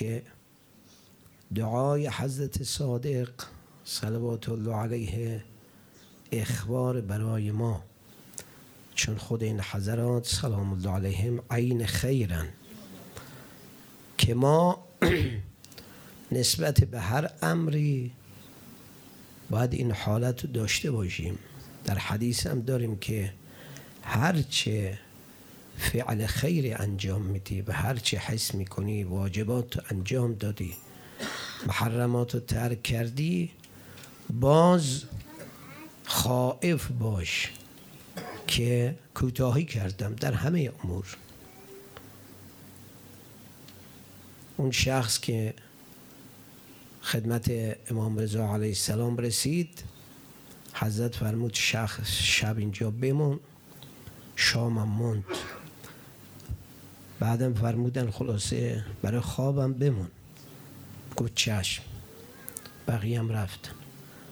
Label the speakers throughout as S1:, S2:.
S1: که دعای حضرت صادق صلوات الله علیه اخبار برای ما. چون خود این حضرات سلام الله علیهم عین خیرن. که ما نسبت به هر امری باید این حالت داشته باشیم. در حدیث هم داریم که هرچه فعل خیر انجام میدی و هرچه حس می‌کنی واجبات انجام دادی. محرمات رو ترک کردی. باز خائف باش که کوتاهی کردم در همه امور. اون شخص که خدمت امام رضا علیه السلام رسید حضرت فرمود شخص شب اینجا بمون شامم موند. بعدم فرمودن خلاصه برای خوابم بمون. گفت چشم. بقیه هم رفتن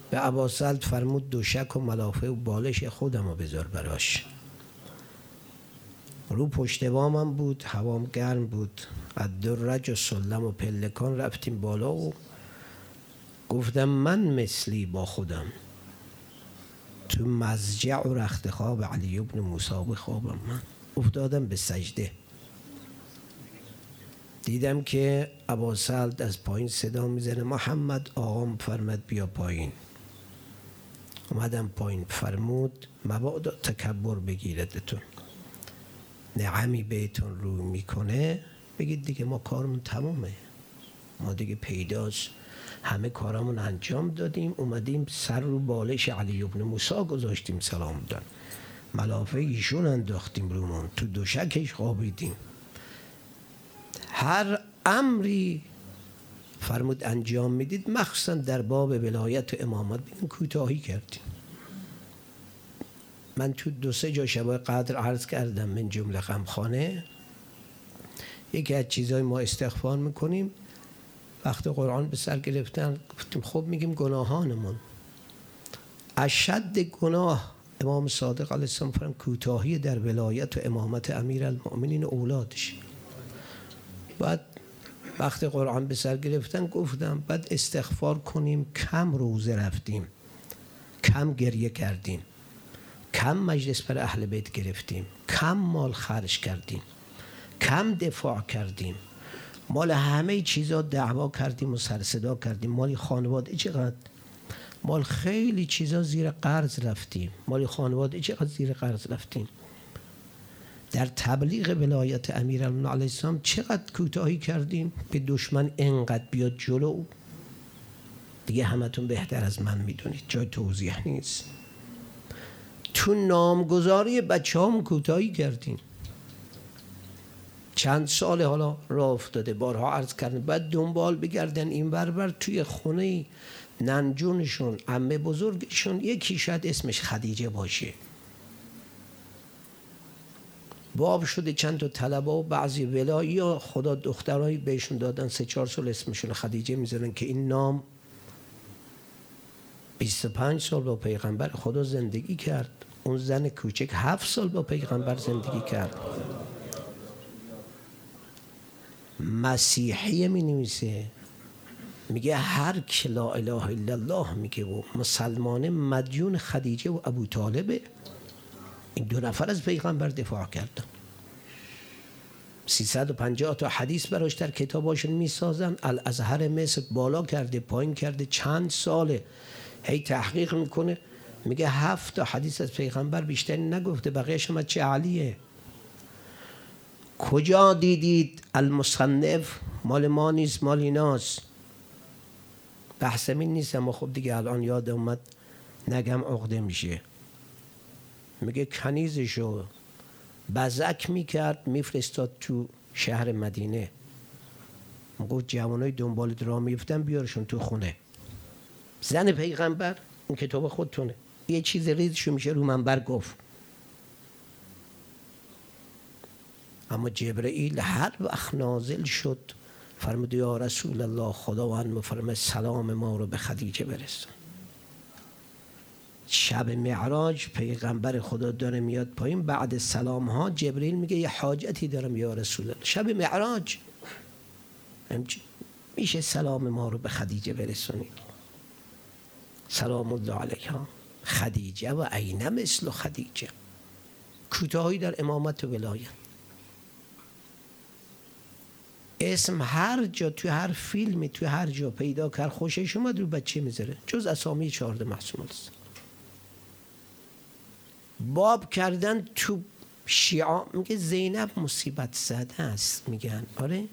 S1: به عباسلد فرمود دوشک و ملافه و بالش خودم رو بذار براش. رو پشت بامم بود هوام گرم بود. از درج و سلم و پلکان رفتیم بالا و گفتم من مثلی با خودم. تو مزجع و رخت خواب علی ابن موسی خوابم. من افتادم به سجده. دیدم که عباسلد از پایین صدا می‌زنه. محمد آقام فرمد بیا پایین. اومدم پایین. فرمود مبادا تکبر بگیردتون نعمی بهتون رو می‌کنه. بگید دیگه ما کارمون تمومه. ما دیگه پیداست همه کارامون انجام دادیم. اومدیم سر رو بالش علی ابن موسا گذاشتیم سلام داد. ملافه ایشون انداختیم رومون. تو دوشکش خوابیدیم. هر امری فرمود انجام می‌دید مخصوصا در باب ولایت و امامت ببین کوتاهی کردیم. من تو دو سه جا شبای قدر عرض کردم من جمله غمخانه. یکی از چیزهای ما استغفار می‌کنیم. وقت قرآن به سر گرفتن گفتیم خب میگیم گناهانمون. اشد گناه امام صادق علیه السلام فرم کوتاهی در ولایت و امامت امیر المؤمنین اولادش. بعد وقت قرآن به سر گرفتن گفتم بعد استغفار کنیم کم روزه رفتیم کم گریه کردیم کم مجلس پر اهل بیت گرفتیم کم مال خرج کردیم کم دفاع کردیم. مال همه چیزا دعوا کردیم و سر صدا کردیم. مالی خانواده چقدر؟ مال خیلی چیزا زیر قرض رفتیم. مالی خانواده چقدر زیر قرض رفتیم؟ در تبلیغ ولایت امیر علیه السلام چقدر کوتاهی کردیم به دشمن انقدر بیاد جلو؟ دیگه همتون بهتر از من می‌دونید. جای توضیح نیست. تو نامگذاری بچه هم کوتاهی کردیم. چند سال حالا راه افتاده. بارها عرض کردن. بعد دنبال بگردن این بربر توی خونه ننجونشون عمه بزرگشون. یکی شاید اسمش خدیجه باشه. باب شده چند تا طلبه و بعضی ولایی یا خدا دخترهایی بهشون دادن. سه چهار سال اسمشون خدیجه می‌ذارن که این نام 25 سال با پیغمبر خدا زندگی کرد. اون زن کوچک هفت سال با پیغمبر زندگی کرد. مسیحی می نویسه. میگه هر که لا اله الا الله میگه و مسلمان مدیون خدیجه و ابو طالبه. این دو نفر از پیغمبر دفاع کردن. 350 تا حدیث براش در کتاباشون می‌سازن. الازهر مصر بالا کرده پایین کرده چند ساله هی تحقیق می‌کنه. میگه هفت تا حدیث از پیغمبر بیشتر نگفته بقیهش هم چه علیه؟ کجا دیدید المصنف؟ مال ما نیست مال ایناست. بحث من نیست اما خب دیگه الان یاد اومد نگم عقده میشه. میگه کنیزشو بزک می‌کرد میفرستاد تو شهر مدینه. گفت جوانای دنبال درا میفتن بیارشون تو خونه. زن پیغمبر این کتاب خودتونه. یه چیز ریزشو میشه رو منبر گفت. اما جبرئیل هر وقت نازل شد فرمود یا رسول الله خداوند فرمود سلام ما رو به خدیجه برسون. شب معراج پیغمبر خدا داره میاد پایین بعد سلام ها جبریل میگه یه حاجتی دارم یا رسول الله. شب معراج. میشه سلام ما رو به خدیجه برسونیم سلام الله علیها. خدیجه و عین مثل خدیجه. کوتاهی در امامت و ولایت. اسم هر جا توی هر فیلمی توی هر جا پیدا کرد خوشش اومد رو بچه می‌ذاره. جز اسامی چهارده محسوم است. باب کردن تو شیعا میگه زینب مصیبت زده است میگن. آره؟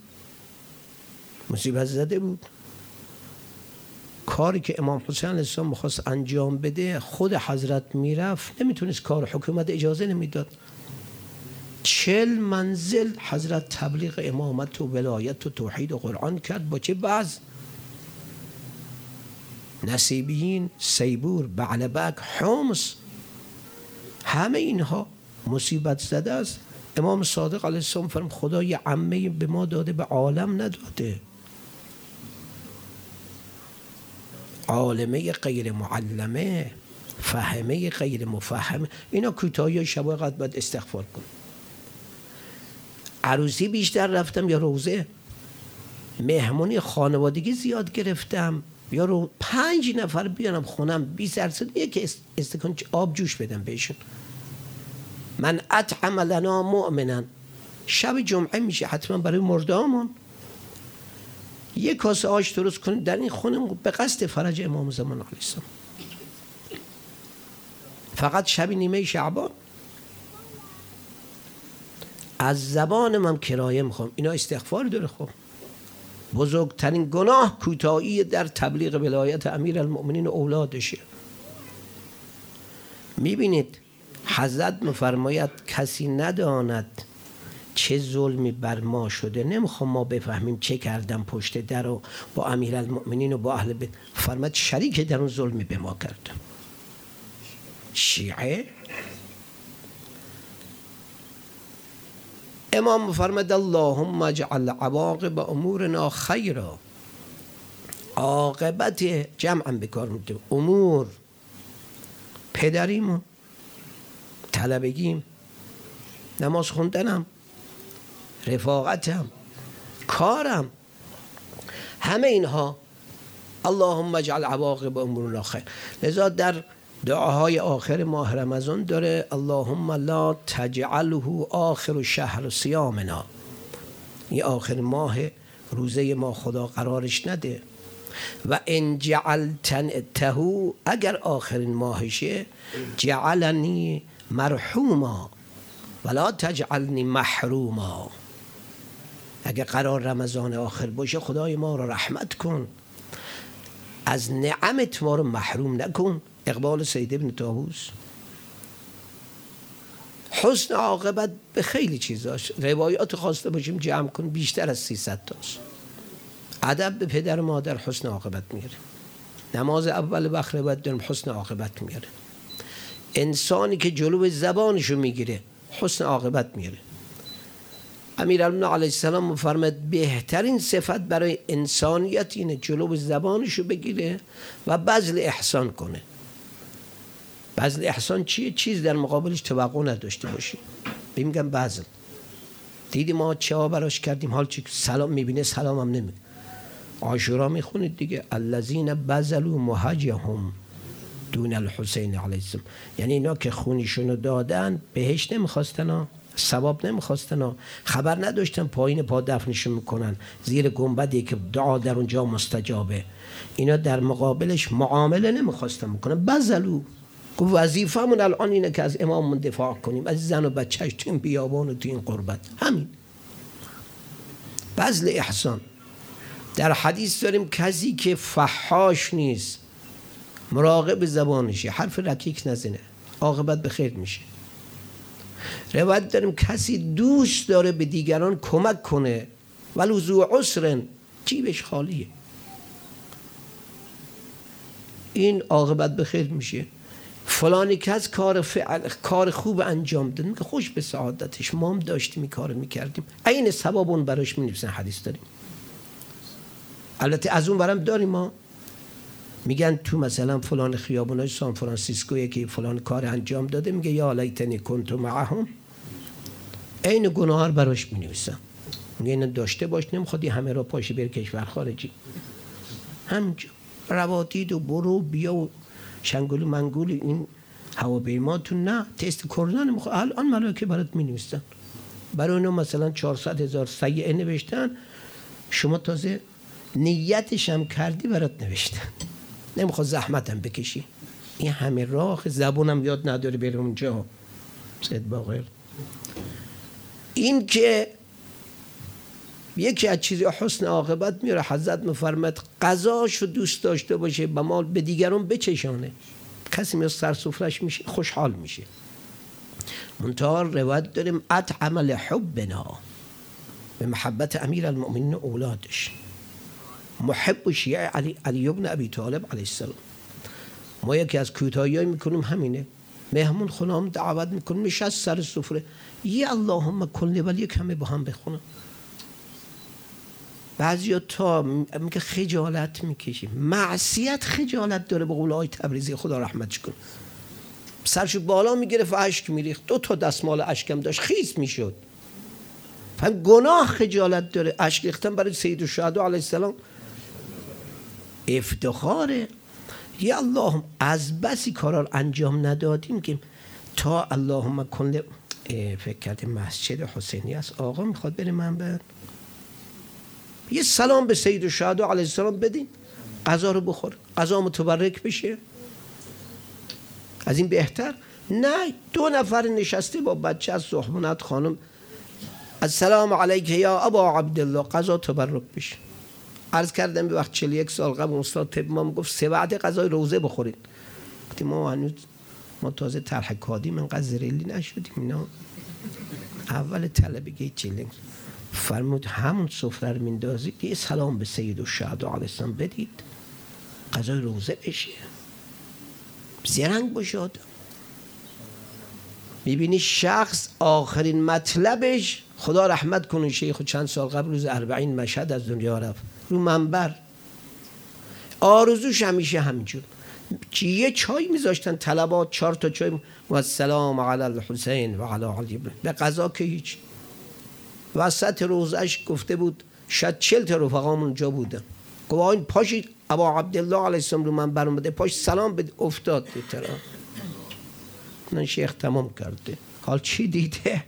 S1: مصیبت زده بود. کاری که امام حسین علیه السلام می‌خواست انجام بده خود حضرت می‌رفت نمی‌تونست کار حکومت اجازه نمی‌داد. چل منزل حضرت تبلیغ امامت و ولایت و توحید و قرآن کرد. با چه بعض نصیبین سیبور بعلبک حمص همه اینها مصیبت زده است. امام صادق علیه السلام فرم خدا یه عمه به ما داده به عالم نداده. عالمه غیر معلمه فهمه غیر مفهمه. اینا کوتاهی شبای قد باید استغفار کن عروسی بیشتر رفتم یا روزه؟ مهمونی خانوادگی زیاد گرفتم. یا رو پنج نفر بیانم خونم 20 درصد یک استکان آب جوش بدم بهشون. من اطعم لنا مؤمنا. شب جمعه میشه حتما برای مردامون یه کاسه آش درست کنیم در این خونه به قصد فرج امام زمان علیه فقط شب نیمه شعبان. از زبان من کرایه می‌خوام. اینا استغفار داره خب. بزرگترین گناه کوتاهی در تبلیغ ولایت امیر المؤمنین اولادشه. می‌بینید حضرت مفرماید کسی نداند چه ظلمی بر ما شده. نمی‌خوام ما بفهمیم چه کردم پشت در و با امیر المؤمنین و با اهل بیت. فرمد شریک در اون ظلمی به ما کردم شیعه؟ امام فرمد اللهم اجعل عواقب امورنا خیرا. عاقبت جمعا بکار میده. امور پدریمون. طلبگیم. نماز خوندنم. رفاقتم. کارم. همه اینها. اللهم اجعل عواقب امورنا خیر. لذا در دعاهای آخر ماه رمضان داره اللهم لا تجعله آخر شهر صیامنا. این آخر ماه روزه ما خدا قرارش نده. و ان جعلتن اگر آخرین ماهشه جعلنی مرحوما ولا تجعلنی محروما. اگر قرار رمضان آخر باشه خدای ما رو رحمت کن. از نعمت ما رو محروم نکن. اقبال سید ابن تاووس حسن عاقبت به خیلی چیزاش. روایات خواسته باشیم جمع کن بیشتر از 300 تاست. ادب به پدر و مادر حسن عاقبت میاره نماز اول وقت باید داریم حسن عاقبت میاره انسانی که جلو زبانشو می‌گیره حسن عاقبت میاره. امیر علیه السلام مفرمد بهترین صفت برای انسانیت اینه جلو زبانشو بگیره و بذل احسان کنه. بذل احسان چیه؟ چیز در مقابلش توقع نداشته باشی میگم بذل. دیدی ما چه ها براش کردیم؟ حال چی؟ سلام می‌بینه سلام هم نمی عاشورا می‌خونید دیگه. الذین بذلوا محجهم دون الحسین علیه السلام. یعنی اینا که خونیشونو دادن بهش نمی‌خواستن ها. ثواب نمی‌خواستن ها. خبر نداشتن پایین پا دفنشون می‌کنن. زیر گنبدی که دعا در اونجا مستجابه. اینا در مقابلش معامله نمی‌خواستن می‌کنن بزلو گفت وظیفمون الان اینه که از اماممون دفاع کنیم. از زن و بچهش تو این بیابان و تو این قربت. همین. بزل احسان. در حدیث داریم کسی که فحاش نیست مراقب زبانشه حرف رکیک نزنه عاقبت به خیر میشه. روایت داریم کسی دوست داره به دیگران کمک کنه ولو زو عسرن جیبش خالیه؟ این عاقبت به خیر میشه. فلانی کس کار فعل کار خوب انجام داد میگه خوش به سعادتش ما هم داشتیم این کار می‌کردیم. این ثواب اون براش می‌نویسن حدیث داریم. البته از اون برم داریم ما. میگن تو مثلا فلان خیابونای سان فرانسیسکو یکی فلان کار انجام داده میگه یا لیتنی کنتو معهم. عین گناه براش می میگه اینو داشته باش نمی‌خواد همه را پاشه بره کشور خارجی. همینجا رواتید و برو بیا و شنگول و منگول این هواپیماتون. نه تست کرونا نمی‌خواد. الان ملائکه برات می برای اونو مثلا 400 هزار سیعه نوشتن. شما تازه نیتش هم کردی برات نوشتن. نمی‌خواد زحمتم بکشی. این همه راه زبونم یاد نداره بره اونجا. سید باقر. این که یکی از چیزی حسن عاقبت میاره حضرت مفرمد قضاش رو دوست داشته باشه به مال به دیگران بچشانه. کسی میاد سر سفرش میشه خوشحال میشه. منتها روایت داریم اطعم حبنا. به محبت امیر المؤمنین اولادش. محب و شیعه علی, علی ابن ابی طالب علیه السلام. ما یکی از کوتاهی می‌کنیم همینه. مهمون خونام دعوت می‌کنیم میشه سر سفره. یه اللهم کلی ولی کمی با هم بخونم. بعضی تا میگه خجالت می‌کشیم. معصیت خجالت داره به قول آی تبریزی خدا رحمتش کن سرشو بالا می‌گرفت و اشک میریخت. دو تا دستمال اشکم داشت خیز می‌شد. فهم گناه خجالت داره. اشک ریختن برای سید الشهدا علیه السلام. افتخاره. یا اللهم از بسی کارا انجام ندادیم که تا اللهم کن فکر کرده مسجد حسینی است. آقا می‌خواد بره من بر یه سلام به سید و علیه السلام بدین. غذا رو بخور. غذا متبرک بشه. از این بهتر؟ نه دو نفر نشسته با بچه از صحبانت خانم. السلام علیک یا ابا عبدالله. غذا تبرک بشه. عرض کردم به وقت 41 سال قبل استاد طب ما گفت سه بعد غذای روزه بخورید وقتی ما هنوز ما تازه طرح کادی من زریلی نشدیم اینا. اول طلبگی چلنگ فرمود همون سفره رو میندازید یه سلام به سید و شهد و السلام بدید. غذای روزه بشه. زرنگ باشه آدم. می‌بینی شخص آخرین مطلبش خدا رحمت کنه شیخ چند سال قبل روز اربعین مشهد از دنیا رفت. رو منبر. آرزوش همیشه همینجور. یه چای میذاشتن طلبات چهار تا چای. و السلام علی الحسین و علی علی به قضا که هیچ. وسط روزش گفته بود شاید چل تا رفقام اونجا بودن گفت این پاشید ابا عبدالله علیه السلام رو من برمده پاش سلام به افتاد ترا من شیخ تمام کرده. حال چی دیده؟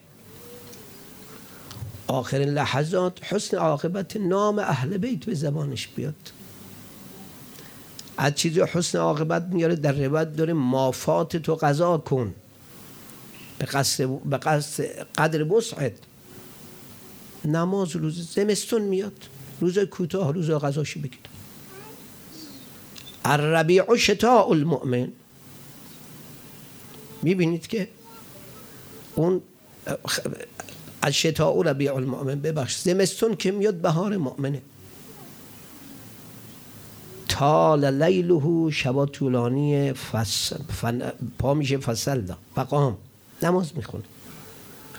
S1: آخرین لحظات حسن عاقبت نام اهل بیت به زبانش بیاد. از چیزی حسن عاقبت میاره در روایت داره مافات تو قضا کن. به قصد, به قصد قدر بسعت نماز روز زمستون میاد. روز کوتاه روز غذاشی بگیر. الربیع شتاء المؤمن. می‌بینید که اون از شتاء ربیع المؤمن. ببخش زمستون که میاد بهار مؤمنه. تال لیله شبا طولانی فس پا میشه فصل دا فقام. نماز می‌خونه.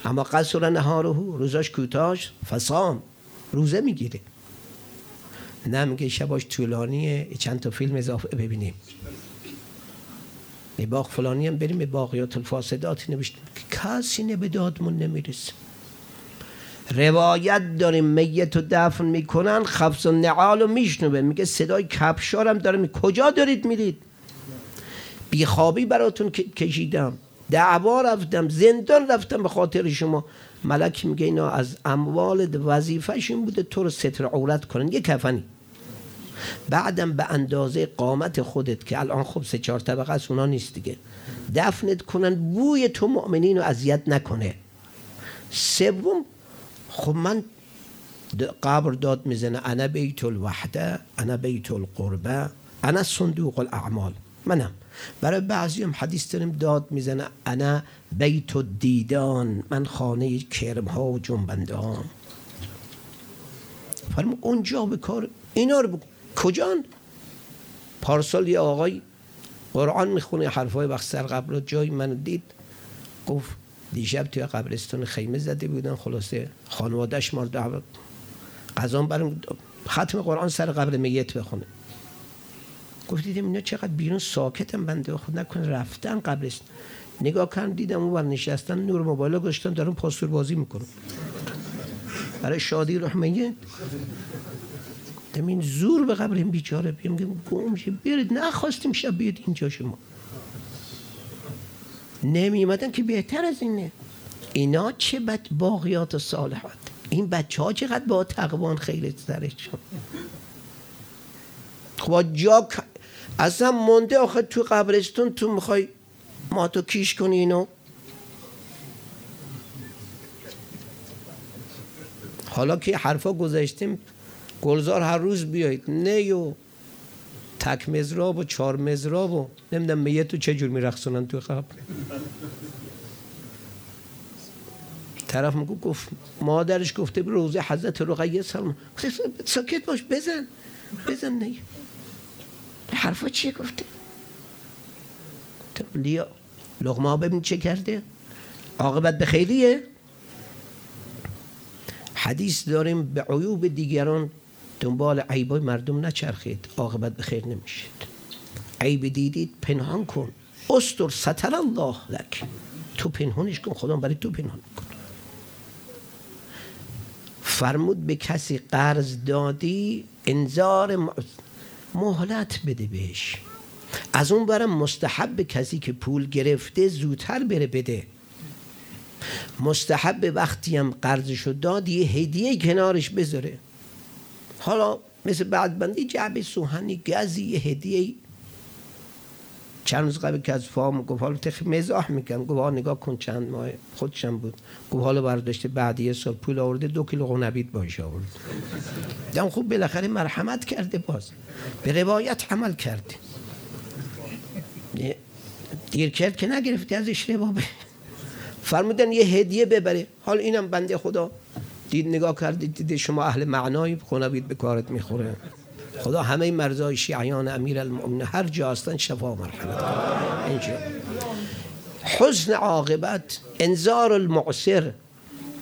S1: اما قصر نهاره روزاش کوتاش فسام روزه می‌گیره. نه میگه شباش طولانیه. چند تا فیلم اضافه ببینیم. باغ فلانی هم بریم به باقیات الفاسدات نوشتیم. کسی نه به دادمون نمی‌رسه. روایت داریم میت و دفن می‌کنن خفص و نعال و میشنوه. میگه صدای کپشارم داره کجا دارید میرید؟ بیخوابی براتون کشیدم. دعوا رفتم زندان رفتم به خاطر شما. ملک میگه اینا از اموال وظیفهشون بوده تو رو ستر عورت کنن. یه کفنی. بعدم به اندازه قامت خودت که الان خب سه چهار طبقه از اونا نیست دیگه. دفنت کنن بوی تو مؤمنین رو اذیت نکنه. سوم خب من قبر داد می‌زنه انا بیت الوحده انا بیت القربه انا صندوق الاعمال منم. برای بعضی هم حدیث داریم داد می‌زنه انا بیت دیدان من خانه کرم ها و جنبندان فرم اونجا به کار اینا رو کجان؟ پارسال یه آقای قرآن می‌خونه حرفای وقت سر قبل جای من دید گفت دیشب توی قبرستان خیمه زده بودن خلاصه خانوادهش ما دعوت قضا برم ختم قرآن سر قبر میت بخونه. گفت دیدم اینا چقدر بیرون ساکتم بنده خود نکنه رفتن قبرستان نگاه کردم دیدم اون نشستن نور موبایل گذاشتن دارن پاستور بازی می‌کنم برای شادی رحمه. دمین زور به قبر این بیچاره. بیم گم برید نخواستیم شب بیاد اینجا شما. نمی که بهتر از اینه. اینا چه بد باقیات و صالحات. این بچه ها چقدر با تقوان خیلی سرشون خب جا اصلا مونده آخه تو قبرستون تو می‌خوای ما تو کیش کنی اینو؟ حالا که حرفا گذاشتیم گلزار هر روز بیایید. نه و تک مزراب و چهار مزراب و نمی‌دونم میه تو چه جور میرخصونن تو قبر طرف میگو گفت مادرش گفته به روزه حضرت رقیه سلام. ساکت باش بزن بزن نه حرفا چیه گفته؟ لیا لغمه ببین چه کرده؟ عاقبت به خیلیه حدیث داریم به عیوب دیگران دنبال عیبای مردم نچرخید. عاقبت به خیر نمیشید. عیب دیدید؟ پنهان کن. استر ستر الله لک. تو پنهانش کن. خدا برای تو پنهان کن. فرمود به کسی قرض دادی انذار مهلت بده بهش. از اون برم مستحب کسی که پول گرفته زودتر بره بده. مستحب وقتی هم قرضشو داد یه هدیه کنارش بذاره. حالا مثل بعد بندی جعب سوهنی گزی یه هدیه چند روز قبل که از فام گفت حالا تخی مزاح می‌کنم. گفت نگاه کن چند ماه خودشم بود. گفت حالا برداشته بعد یه سال پول آورده دو کیلو قنبید باشه آورد. دم خوب بالاخره مرحمت کرده باز. به روایت عمل کرده. دیر کرد که نگرفتی ازش ربابه. فرمودن یه هدیه ببره. حال اینم بنده خدا. دید نگاه کردید دید شما اهل معنایی خونوید به کارت می‌خوره. خدا همه مرزای شیعیان امیر المؤمن هر جا هستن شفا مرحمت اینجا. حسن عاقبت انذار المعسر.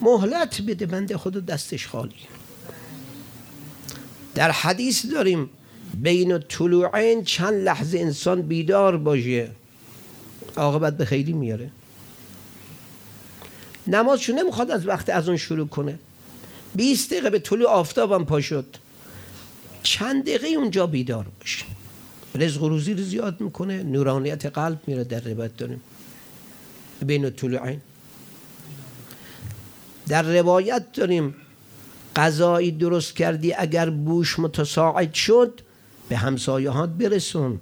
S1: مهلت بده بنده خدا دستش خالی. در حدیث داریم بین طلوعین چند لحظه انسان بیدار باشه. عاقبت به خیلی میاره. نمازشو نمی‌خواد از وقت از اون شروع کنه. 20 دقیقه به طلوع آفتابم پا شد. چند دقیقه اونجا بیدار باشه رزق و روزی رو زیاد می‌کنه نورانیت قلب میره در روایت داریم. بین طلوعین در روایت داریم غذایی درست کردی اگر بوش متساعد شد به همسایهات برسون.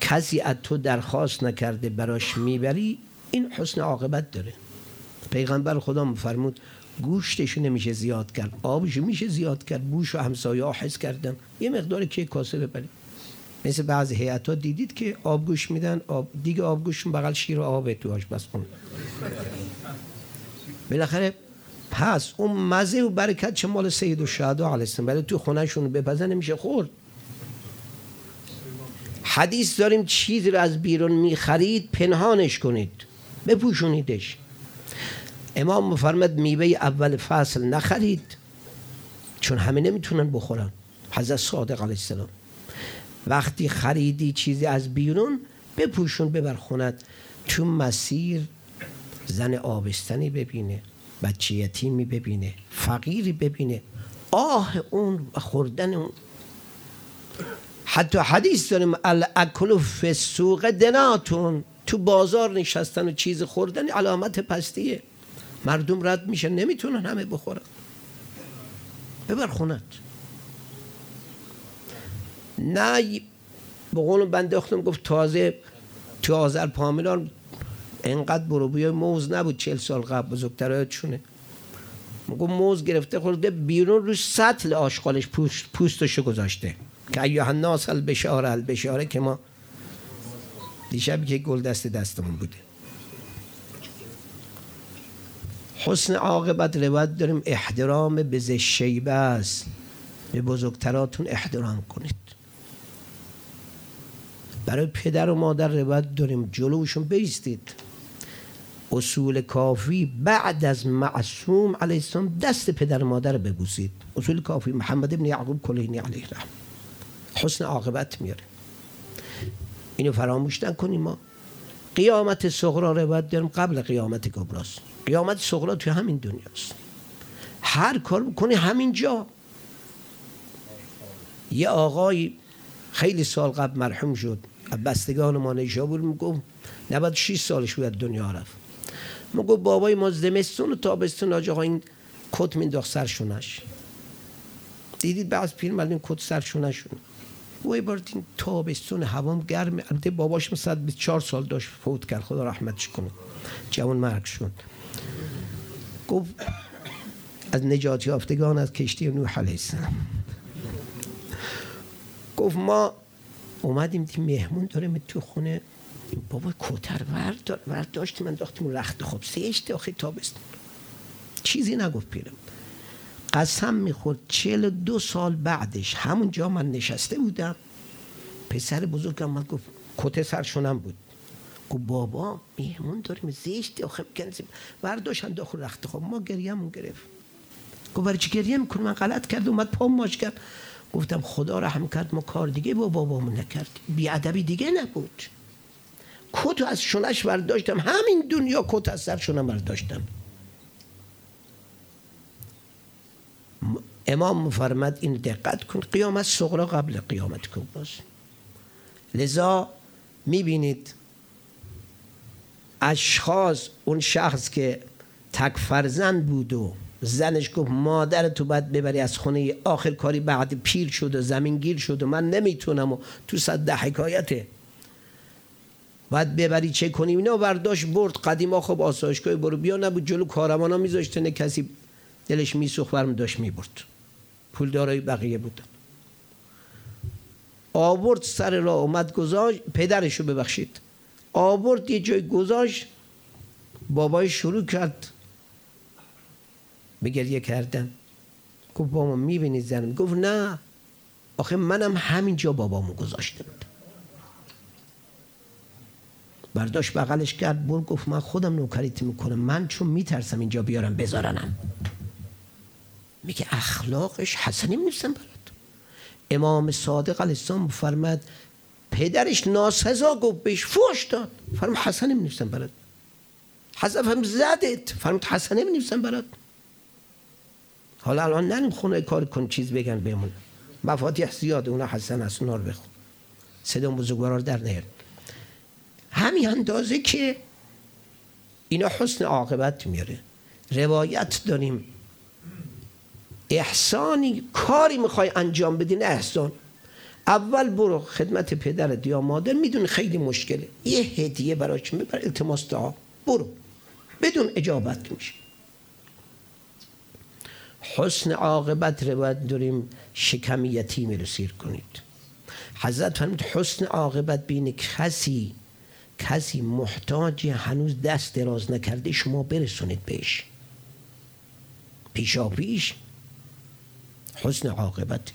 S1: کسی از تو درخواست نکرده براش می‌بری این حسن عاقبت داره. پیغمبر خدا مفرمود گوشتشو نمیشه زیاد کرد آبشو میشه زیاد کرد بوش و همسایه حس کردن. یه مقدار که کاسه ببرید مثل بعضی هیئت ها دیدید که آب گوش میدن آب دیگه آب گوششون بغل شیر آب تو کن بالاخره پس اون مزه و برکت چه مال سید و شهدا علیه السلام. ولی تو خونهشون بپزن نمیشه خورد. حدیث داریم چیزی رو از بیرون می‌خرید پنهانش کنید. بپوشونیدش. امام مفرمد میوه اول فصل نخرید چون همه نمی‌تونن بخورن. حضرت صادق علیه السلام. وقتی خریدی چیزی از بیرون بپوشون ببر خونت تو مسیر زن آبستنی ببینه بچه یتیمی ببینه فقیری ببینه. آه اون و خوردن اون. حتی حدیث داریم الاکل فی سوق دناتون. تو بازار نشستن و چیز خوردن علامت پستیه. مردم رد میشن نمی‌تونن همه بخورن. ببر خونت. نه به قول بنده اختم گفت تازه تو آذر پاملان انقدر برو موز نبود چل سال قبل بزرگترهای چونه گفت موز گرفته خورده بیرون رو سطل آشغالش پوست پوستشو گذاشته. که ایوه الناس البشاره البشاره که ما دیشب که گل دست دستمون بوده. حسن عاقبت روایت داریم احترام به شیبه است. به بزرگتراتون احترام کنید. برای پدر و مادر روایت داریم جلوشون بیستید. اصول کافی بعد از معصوم علیه السلام دست پدر و مادر ببوسید. اصول کافی محمد ابن یعقوب کلینی علیه رحم حسن عاقبت میاره. اینو فراموش نکنیم ما. قیامت صغرا روایت داریم قبل قیامت کبراست. قیامت صغرا توی همین دنیاست. هر کار می‌کنی همینجا یه آقای خیلی سال قبل مرحوم شد. بستگان ما نیشابور می‌گفت 96 سالش بود دنیا رفت. می‌گفت بابای ما زمستون و تابستون آج آقا این کت مینداخت سرشونش دیدید بعض پیر این کت سرشونشون و بار این تابستون هوام گرم. البته باباش مثلا 24 سال داشت فوت کرد. خدا رحمتش کنه. جوان مرگ شد. گفت از نجات یافتگان از کشتی نوح علیه السلام. گفت ما اومدیم دی مهمون داریم تو خونه. بابا کوتر ورد ورد داشت من داختیم رخت خب سیشت آخه تابستون. چیزی نگفت پیرم قسم می‌خورد چل دو سال بعدش همونجا من نشسته بودم. پسر بزرگم من گفت کته سرشونم بود. گفت بابا مهمون داریم زشتی آخه. کنزیم برداشتن داخل رخت خب ما گریهمون گرفت. گفت برای چی گریه می‌کنه من غلط کرد اومد پام ماش کرد. گفتم خدا رحم کرد ما کار دیگه با بابامون نکرد بیادبی دیگه نبود. کت از شونش برداشتم. همین دنیا کت از سر شونم برداشتم. امام مفرمد این دقت کن قیامت صغرا قبل قیامت کبراست لذا می‌بینید اشخاص اون شخص که تک فرزند بود و زنش گفت مادر تو باید ببری از خونه آخر کاری بعد پیر شد و زمین گیر شد و من نمی‌تونم و تو صد ده حکایته باید ببری چه کنیم؟ اینا برداشت برد. قدیما خب آسایشگاه برو بیا نبود جلو کارمانا میذاشته نه کسی دلش میسوخ برم داشت می‌برد. پول دارای بقیه بودن. آورد سر را اومد گذاشت پدرشو ببخشید. آورد یه جای گذاشت بابای شروع کرد. به گریه کردن. گفت بابا می‌بینی زنم گفت نه. آخه منم همینجا بابامو گذاشته بود برداشت بغلش کرد بر گفت من خودم نوکریت می‌کنم. من چون میترسم اینجا بیارم بذارنم. میگه اخلاقش حسنی نیستم برات. امام صادق علیه السلام فرمد پدرش ناسزا گفت بهش فوش داد. فرمود حسنی نیستم برات. حذفم زدت. فرمود حسنی نیستم برات. حالا الان نریم خونه کار کن چیز بگن بمون مفاتیح زیاده اونا حسن است اونا رو بخون. صدا بزرگوارا در نیار همین اندازه که اینا حسن عاقبت میاره. روایت داریم. احسانی کاری می‌خوای انجام بدین احسان. اول برو خدمت پدرت یا مادر می‌دونی خیلی مشکله. یه هدیه براش میبر التماس دعا. برو. بدون اجابت میشه حسن عاقبت روایت داریم شکم یتیم رو سیر کنید. حضرت فرمود حسن عاقبت بین کسی کسی محتاج هنوز دست دراز نکرده شما برسونید بهش. پیشا پیش حسن عاقبت.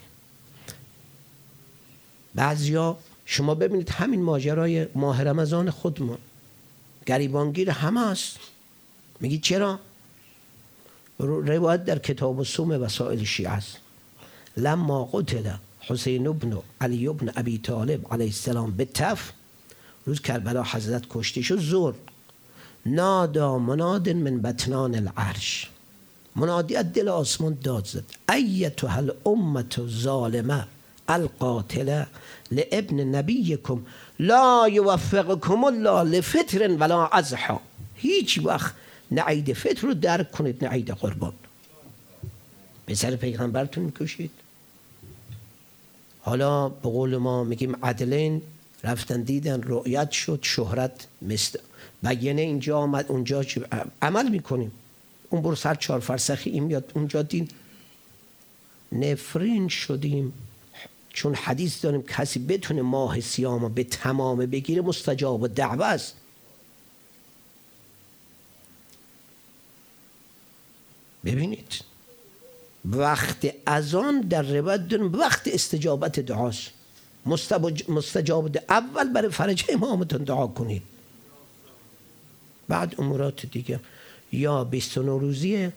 S1: بعضیا شما ببینید همین ماجرای ماه رمضان خودمون. گریبانگیر همه است. میگی چرا؟ روایت در کتاب و سوم وسائل شیعه است. لما قتل حسین ابن علی ابن ابی طالب علیه السلام به تف روز کربلا حضرت کشته شد زور. نادا مناد من بطنان العرش. منادی از دل آسمان داد زد. ایتها الامت ظالمه القاتله لابن نبیکم لا یوفقکم الله لفطر ولا ازحا هیچ وقت نه عید فطر رو درک کنید نه عید قربان. به سر پیغمبرتون می‌کشید. حالا به قول ما میگیم عدلین رفتن دیدن رؤیت شد شهرت مثل. بیانه اینجا آمد اونجا عمل می‌کنیم. اون برو سر چهار فرسخی این میاد اونجا دین. نفرین شدیم. چون حدیث داریم کسی بتونه ماه سیام به تمام بگیره مستجاب و دعوه است. ببینید. وقت اذان در روایت داریم وقت استجابت دعاست. مستجاب اول برای فرج امامتون دعا کنید. بعد امورات دیگه. یا 29 روزیه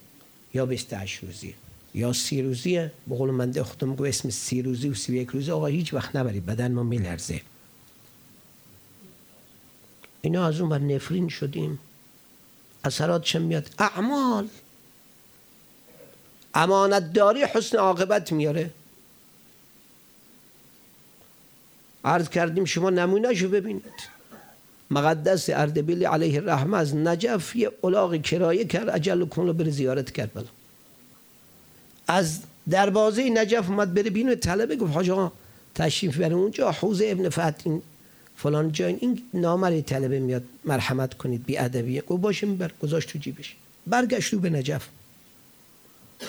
S1: یا 28 روزیه. یا سی روزیه. به من خودم گفت اسم سی روزی و سی یک روزی. آقا هیچ وقت نبرید بدن ما میلرزه. اینا از اون بر نفرین شدیم. اثرات چه میاد؟ اعمال. امانت داری حسن عاقبت میاره. عرض کردیم شما نمونهشو ببینید. مقدس اردبیل علیه الرحمه از نجف یه الاغ کرایه کرد اجل کن رو بره زیارت کرد بلا. از دروازه نجف اومد بره بینو طلبه گفت حاج تشریف بره اونجا حوزه ابن فتح فلان جای این نامری طلبه میاد مرحمت کنید بی ادبیه. گفت باشه میبر گذاشت تو جیبش. برگشت به نجف.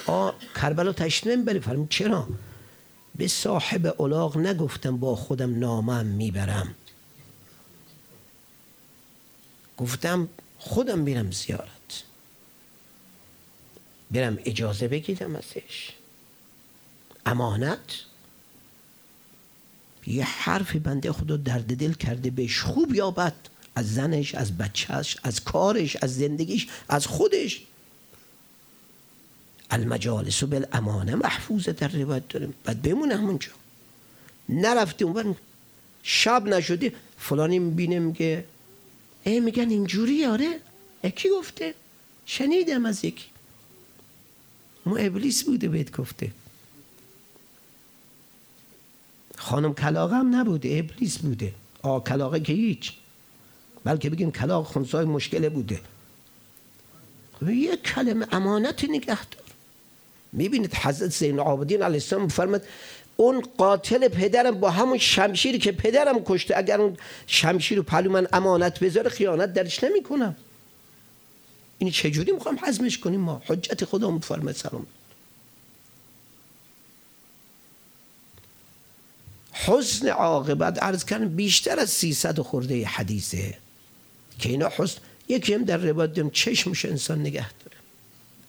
S1: آ کربلا تشریف نمی‌بری فرمود چرا؟ به صاحب الاغ نگفتم با خودم نامم می‌برم. گفتم خودم میرم زیارت. برم اجازه بگیرم ازش. امانت؟ یه حرف بنده خدا درد دل کرده بهش. خوب یا بد از زنش از بچهش از کارش از زندگیش از خودش. المجالس و بالامانه محفوظه در روایت داریم. بعد بمونه همونجا. نرفته اون شب نشدی فلانی می‌بینه که ای میگن اینجوری آره. کی گفته؟ شنیدم از یکی. ما ابلیس بوده بهت گفته. خانم کلاغه هم نبوده ابلیس بوده. آ کلاغه که هیچ. بلکه بگیم کلاغ خونسای مشکله بوده. خب یک کلمه امانت نگه دار می‌بینید حضرت زین العابدین علیه السلام فرمد اون قاتل پدرم با همون شمشیری که پدرم کشته اگر اون شمشیر رو پلو من امانت بذاره خیانت درش نمی کنم این چجوری می‌خوام حزمش کنیم ما؟ حجت خدا مفرمت سلام حسن عاقبت عرض کردم بیشتر از 300 خورده حدیثه. که اینا حسن یکی هم در روایت دیم چشمش انسان نگه داره.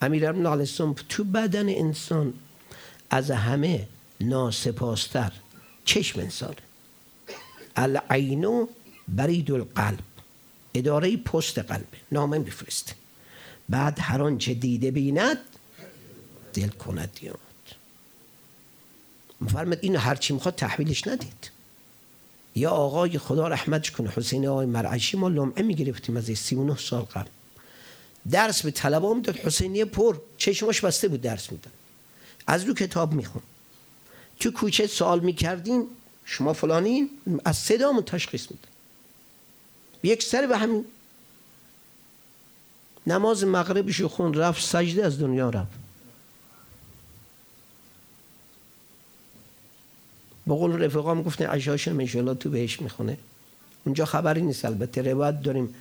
S1: امیر ابن تو بدن انسان از همه ناسپاستر. چشم انسانه العینو برید القلب. اداره پست قلبه نامه میفرسته بعد هر آنچه دیده بیند دل کند یاد. مفرمد اینو هرچی می‌خواد تحویلش ندید. یا آقای خدا رحمتش کنه حسین آقای مرعشی ما لمعه می‌گرفتیم از 39 سال قبل. درس به طلبه می‌داد حسینیه پر. چشماش بسته بود درس می‌داد. از رو کتاب میخون تو کوچه سوال می‌کردیم شما فلانین از صدامون تشخیص میده یک سر به همین نماز مغربش خون رفت سجده از دنیا رفت. با قول رفقام گفتن عشاش انشالله تو بهش می‌خونه. اونجا خبری نیست البته روایت داریم.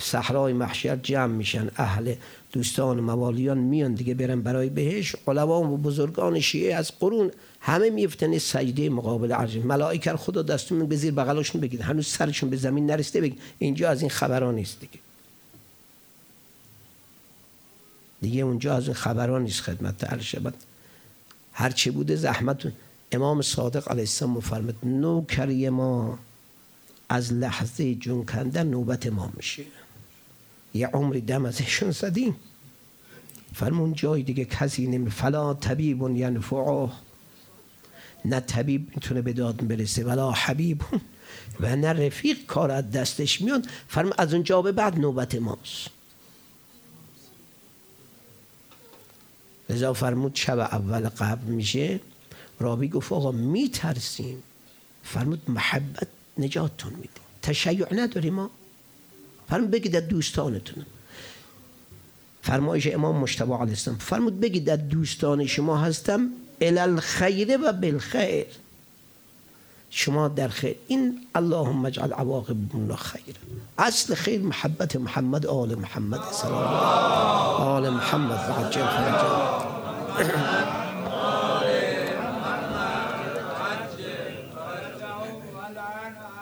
S1: صحرای محشر جمع میشن. اهل دوستان موالیان میان دیگه برن برای بهش. علما و بزرگان شیعه از قرون همه میفتن سجده مقابل عرض ملائکه خدا دستون به زیر بغلشون بگید هنوز سرشون به زمین نرسیده. بگید اینجا از این خبران نیست دیگه. دیگه اونجا از این خبران نیست خدمت عرش هر چی بوده زحمت امام صادق علیه السلام مفرمد نوکری ما از لحظه جون کندن نوبت ما میشه. یه عمری دم ازشون زدیم. فرمون جای دیگه کسی نمی فلا طبیب ینفعه. نه طبیب می‌تونه به داد برسه ولا حبیب. و نه رفیق کار از دستش میاد. فرم از اونجا به بعد نوبت ماست. لذا فرمود شب اول قبل میشه. رابی گفت آقا میترسیم. فرمود محبت نجاتتون میده. تشیع نداری ما. فرمود بگید در دوستانتون فرمایش امام مشتبه علیه السلام. فرمود بگید در دوستان شما هستم الالخیر و بالخیر. شما در خیر. این اللهم اجعل عواقب الله خیر. اصل خیر محبت محمد آل محمد سلام آل محمد عجل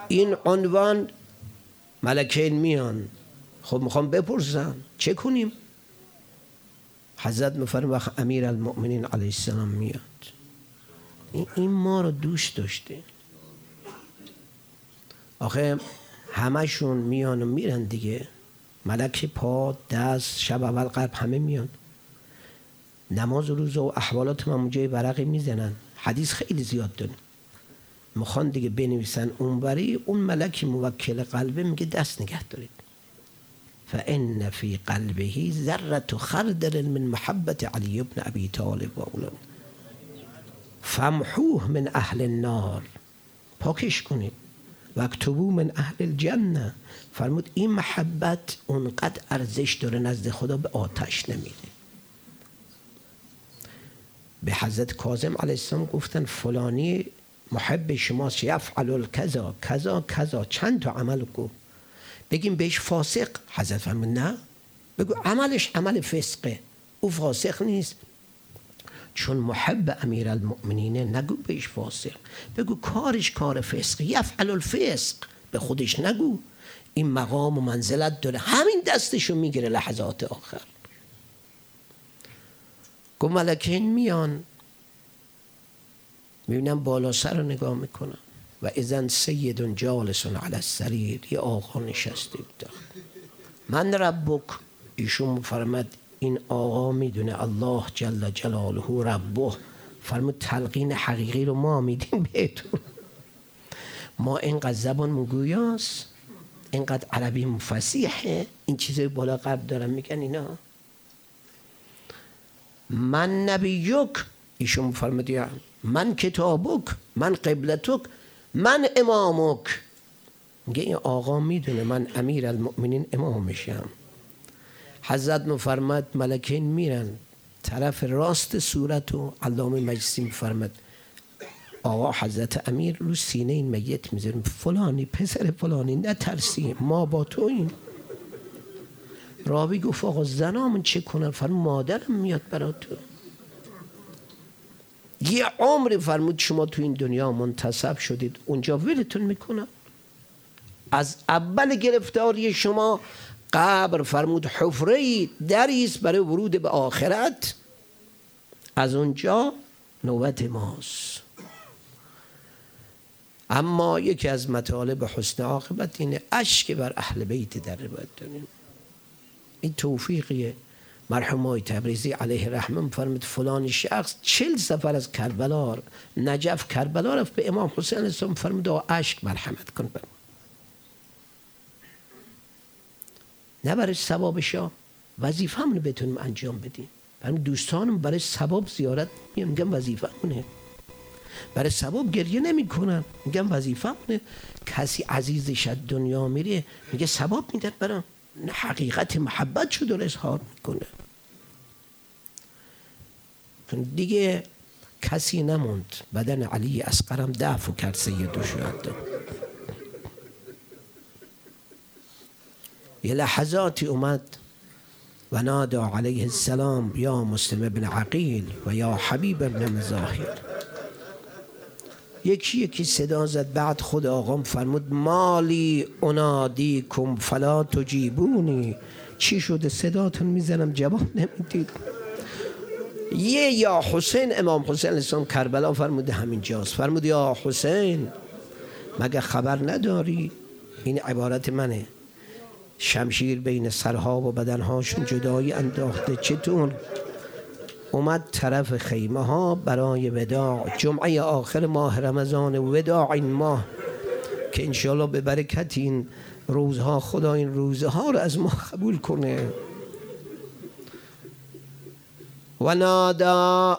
S1: این عنوان ملکین میان. خب می‌خوام بپرسم چه کنیم؟ حضرت مفرم وقت امیر المؤمنین علیه السلام میاد. این ما رو دوست داشته. آخه همشون میان و میرن دیگه. ملک پا دست شب اول قلب همه میان. نماز روز و احوالات جای برقی می‌زنن. حدیث خیلی زیاد داریم. می‌خوان دیگه بنویسن اونوری اون ملکی موکل قلبه میگه دست نگه دارید. فان فی قلبه ذره خردل من محبت علی بن ابی طالب و اولاد فمحوه من اهل النار. پاکش کنید. و اکتبو من اهل الجنه فرمود این محبت اونقدر ارزش داره نزد خدا به آتش نمیده به حضرت کاظم علیه السلام گفتن فلانی محب شماست یفعل کذا کذا کذا. چند تا عمل گفت بگیم بهش فاسق. حضرت فرمود نه. بگو عملش عمل فسقه. او فاسق نیست. چون محب امیر المؤمنینه نگو بهش فاسق. بگو کارش کار فسق. یفعل الفسق. به خودش نگو. این مقام و منزلت داره. همین دستشو می‌گیره لحظات آخر. گو ملکین میان. می‌بینم بالا سر رو نگاه می‌کنم. و ازن سیدون جالسون علی السریر یه آقا نشسته بود. من ربک ایشون فرمد این آقا می‌دونه الله جل جلاله ربه. فرمود تلقین حقیقی رو ما میدیم بهتون. ما اینقدر زبان مگویاست اینقدر عربی مفسیحه این چیزای بالا قبل دارم میگن اینا. من نبیک ایشون فرمود من کتابک من قبلتک من امامک. میگه این آقا می‌دونه من امیر المؤمنین امامشم. حضرت مفرمد ملکین میرن طرف راست صورت و علامه مجلسی میفرمد آقا حضرت امیر رو سینه این میت می‌ذاریم. فلانی پسر فلانی نترسی ما با تو این رابی گفت آقا زنامون چه کنن فرمود مادرم میاد برا تو یه عمر فرمود شما تو این دنیا منتصب شدید. اونجا ولتون می‌کنن از اول گرفتاری شما قبر فرمود حفره دریست برای ورود به آخرت. از اونجا نوبت ماست. اما یکی از مطالب حسن عاقبت اینه اشک بر اهل بیت در باید داریم. این توفیقیه. مرحوم های تبریزی علیه رحمه فرمود فلان شخص چل سفر از کربلا نجف کربلا رفت به امام حسین اسلام فرمود و اشک مرحمت کن بر نه برای ثوابش وظیفه همونو بتونیم انجام بدیم. برای دوستانم برای ثواب زیارت میگم وظیفه همونه. برای ثواب گریه نمی‌کنن میگم وظیفه همونه. کسی عزیزش از دنیا میره میگه ثواب میدن برام. حقیقت محبت شد و اظهار می‌کنه. دیگه کسی نموند. بدن علی اسقرم دفع کرد سید شد یه لحظاتی اومد و نادا علیه السلام یا مسلم ابن عقیل و یا حبیب ابن مزاحر یکی یکی صدا زد. بعد خود آقام فرمود مالی انادی کم فلا تجیبونی. چی شده؟ صداتون می‌زنم جواب نمی‌دید. یه یا حسین امام حسین اسلام کربلا فرموده همین جاست فرمود یا حسین مگه خبر نداری؟ این عبارت منه. شمشیر بین سرها و بدنهاشون جدایی انداخته. چطور؟ اومد طرف خیمه ها برای وداع. جمعه آخر ماه رمضان وداع این ماه. که انشالله به برکت این روزها خدا این روزها رو از ما قبول کنه. و نادا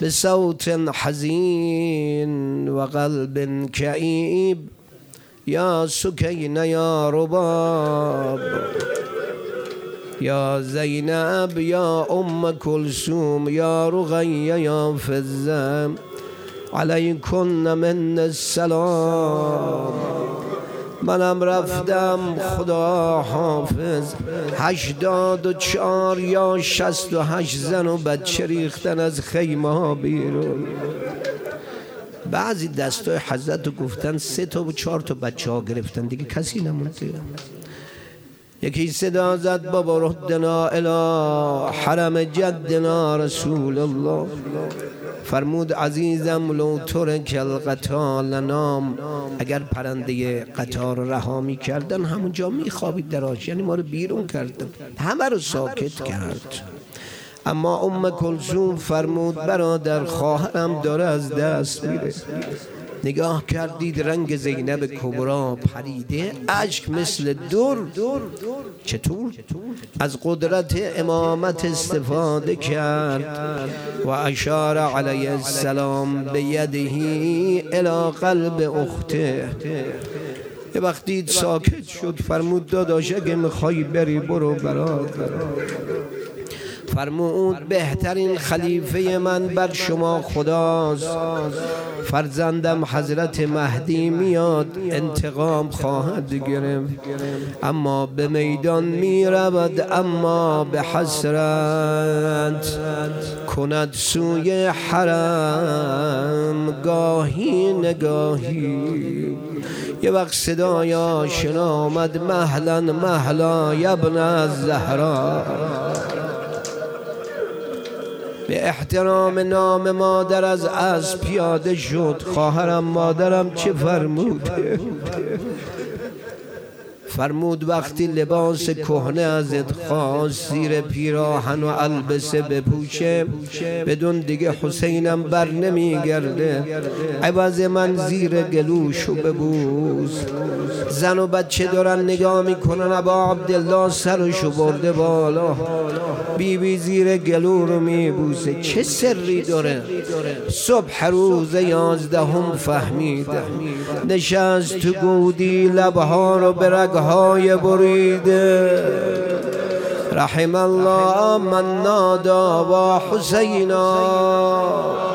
S1: بصوت حزین و قلب کعیب یا سکین یا رباب. یا زینب یا ام کلسوم یا رغیه یا فزم علیکن من السلام منم رفتم خدا حافظ هشتاد و چار یا شست و هشت زن و بچه ریختن از خیمه ها بیرون بعضی دستای حضرت رو گفتن سه تا و چهار تا بچه ها گرفتن دیگه کسی نمونده یکی صدا زد بابا ردنا الى حرم جدنا رسول الله. فرمود عزیزم لو ترک القتال نام اگر پرنده قطار رها می کردن همونجا می خوابید دراش یعنی ما رو بیرون کردن. همه رو ساکت کرد. اما ام کلثوم فرمود برادر خواهرم داره از دست میره. نگاه کردید رنگ زینب کبرا پریده اشک مثل دور چطور؟ از قدرت امامت استفاده کرد و اشار علیه السلام به یدهی الى قلب اخته. یه وقتی ساکت شد فرمود داداش اگه می‌خوای بری برو برات فرمود بهترین خلیفه من بر شما خداست. فرزندم حضرت مهدی میاد انتقام خواهد گرفت. اما به میدان می رود اما به حسرت کند سوی حرم. گاهی نگاهی. یه وقت صدای آشنا آمد مهلا مهلا یبن از زهرا به احترام نام مادر از از پیاده شد خواهرم مادرم چه فرموده؟ فرمود وقتی لباس کهنه ازت خواست زیر پیراهن و البسه بپوشه بدون دیگه حسینم بر نمیگرده. عوض من زیر گلوشو ببوز زن و بچه دارن نگاه می‌کنن ابا عبدالله سرشو برده بالا. بی بی زیر گلو رو میبوسه. چه سری داره؟ صبح روز یازدهم فهمیده. نشست تو گودی لبها رو برگ های بریده. رحم الله من نادا با حسینا.